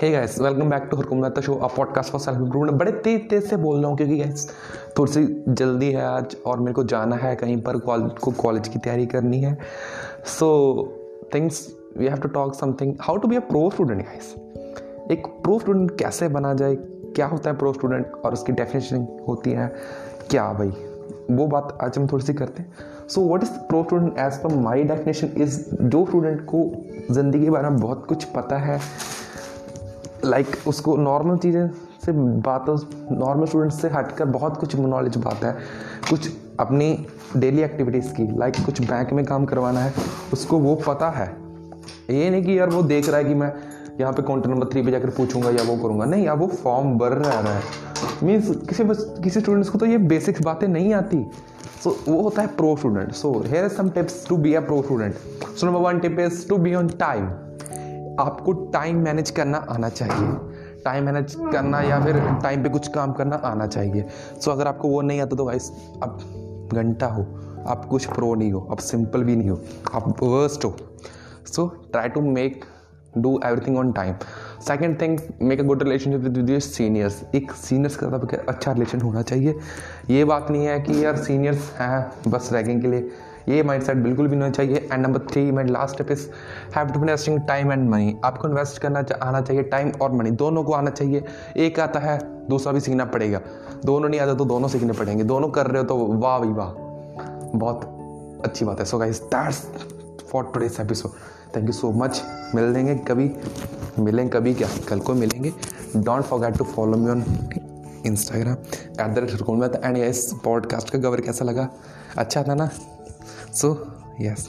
Hey guys welcome back to हुरकुम show a podcast for self improvement बड़े तेज तेज से बोल रहा हूँ क्योंकि गाइस थोड़ी सी जल्दी है आज और मेरे को जाना है कहीं पर कॉलेज को कॉलेज की तैयारी करनी है। So things we have to talk something how to be a pro student guys एक प्रो स्टूडेंट कैसे बना जाए, क्या होता है प्रो स्टूडेंट और उसकी डेफिनेशन होती है, क्या भाई? वो बात आज हम थोड़ी सी करते हैं। So what is pro student as per my definition is जो स्टूडेंट को ज़िंदगी के बारे में बहुत कुछ पता है लाइक like, उसको नॉर्मल चीज़ें से बातों नॉर्मल स्टूडेंट से हटकर बहुत कुछ नॉलेज बात है। कुछ अपनी डेली एक्टिविटीज़ की लाइक like, कुछ बैंक में काम करवाना है उसको वो पता है। ये नहीं कि यार वो देख रहा है कि मैं यहाँ पे काउंटर नंबर थ्री पे जाकर पूछूँगा या वो करूँगा। नहीं यार वो फॉर्म भर रहा है। मीन्स किसी किसी स्टूडेंट्स को तो ये बेसिक्स बातें नहीं आती। सो so, वो होता है pro student so here is some tips to be a pro student so number one tip is to be on time आपको टाइम मैनेज करना आना चाहिए। टाइम मैनेज करना या फिर टाइम पे कुछ काम करना आना चाहिए। सो अगर आपको वो नहीं आता तो गाइस आप घंटा हो, आप कुछ प्रो नहीं हो, आप सिंपल भी नहीं हो, आप वर्स्ट हो। So try to make do everything on time second thing make a good relationship with your seniors एक सीनियर्स का तब अच्छा रिलेशन होना चाहिए। ये बात नहीं है कि यार सीनियर्स हैं, बस रैगिंग के लिए। ये माइंड सेट बिल्कुल भी नहीं चाहिए। And number three my last step is have to investing time and money आपको इन्वेस्ट करना आना चाहिए टाइम और मनी दोनों को आना चाहिए। एक आता है, दूसरा भी सीखना पड़ेगा। दोनों नहीं आता तो दोनों सीखने पड़ेंगे। दोनों कर रहे हो तो वाह भाई वाह। बहुत अच्छी बात है। So guys that's for today's episode thank you so much मिल लेंगे कभी। मिलेंगे कभी क्या? कल को मिलेंगे। Don't forget to follow me on Instagram at the rate and yes podcast का कवर कैसा लगा? अच्छा था ना? So yes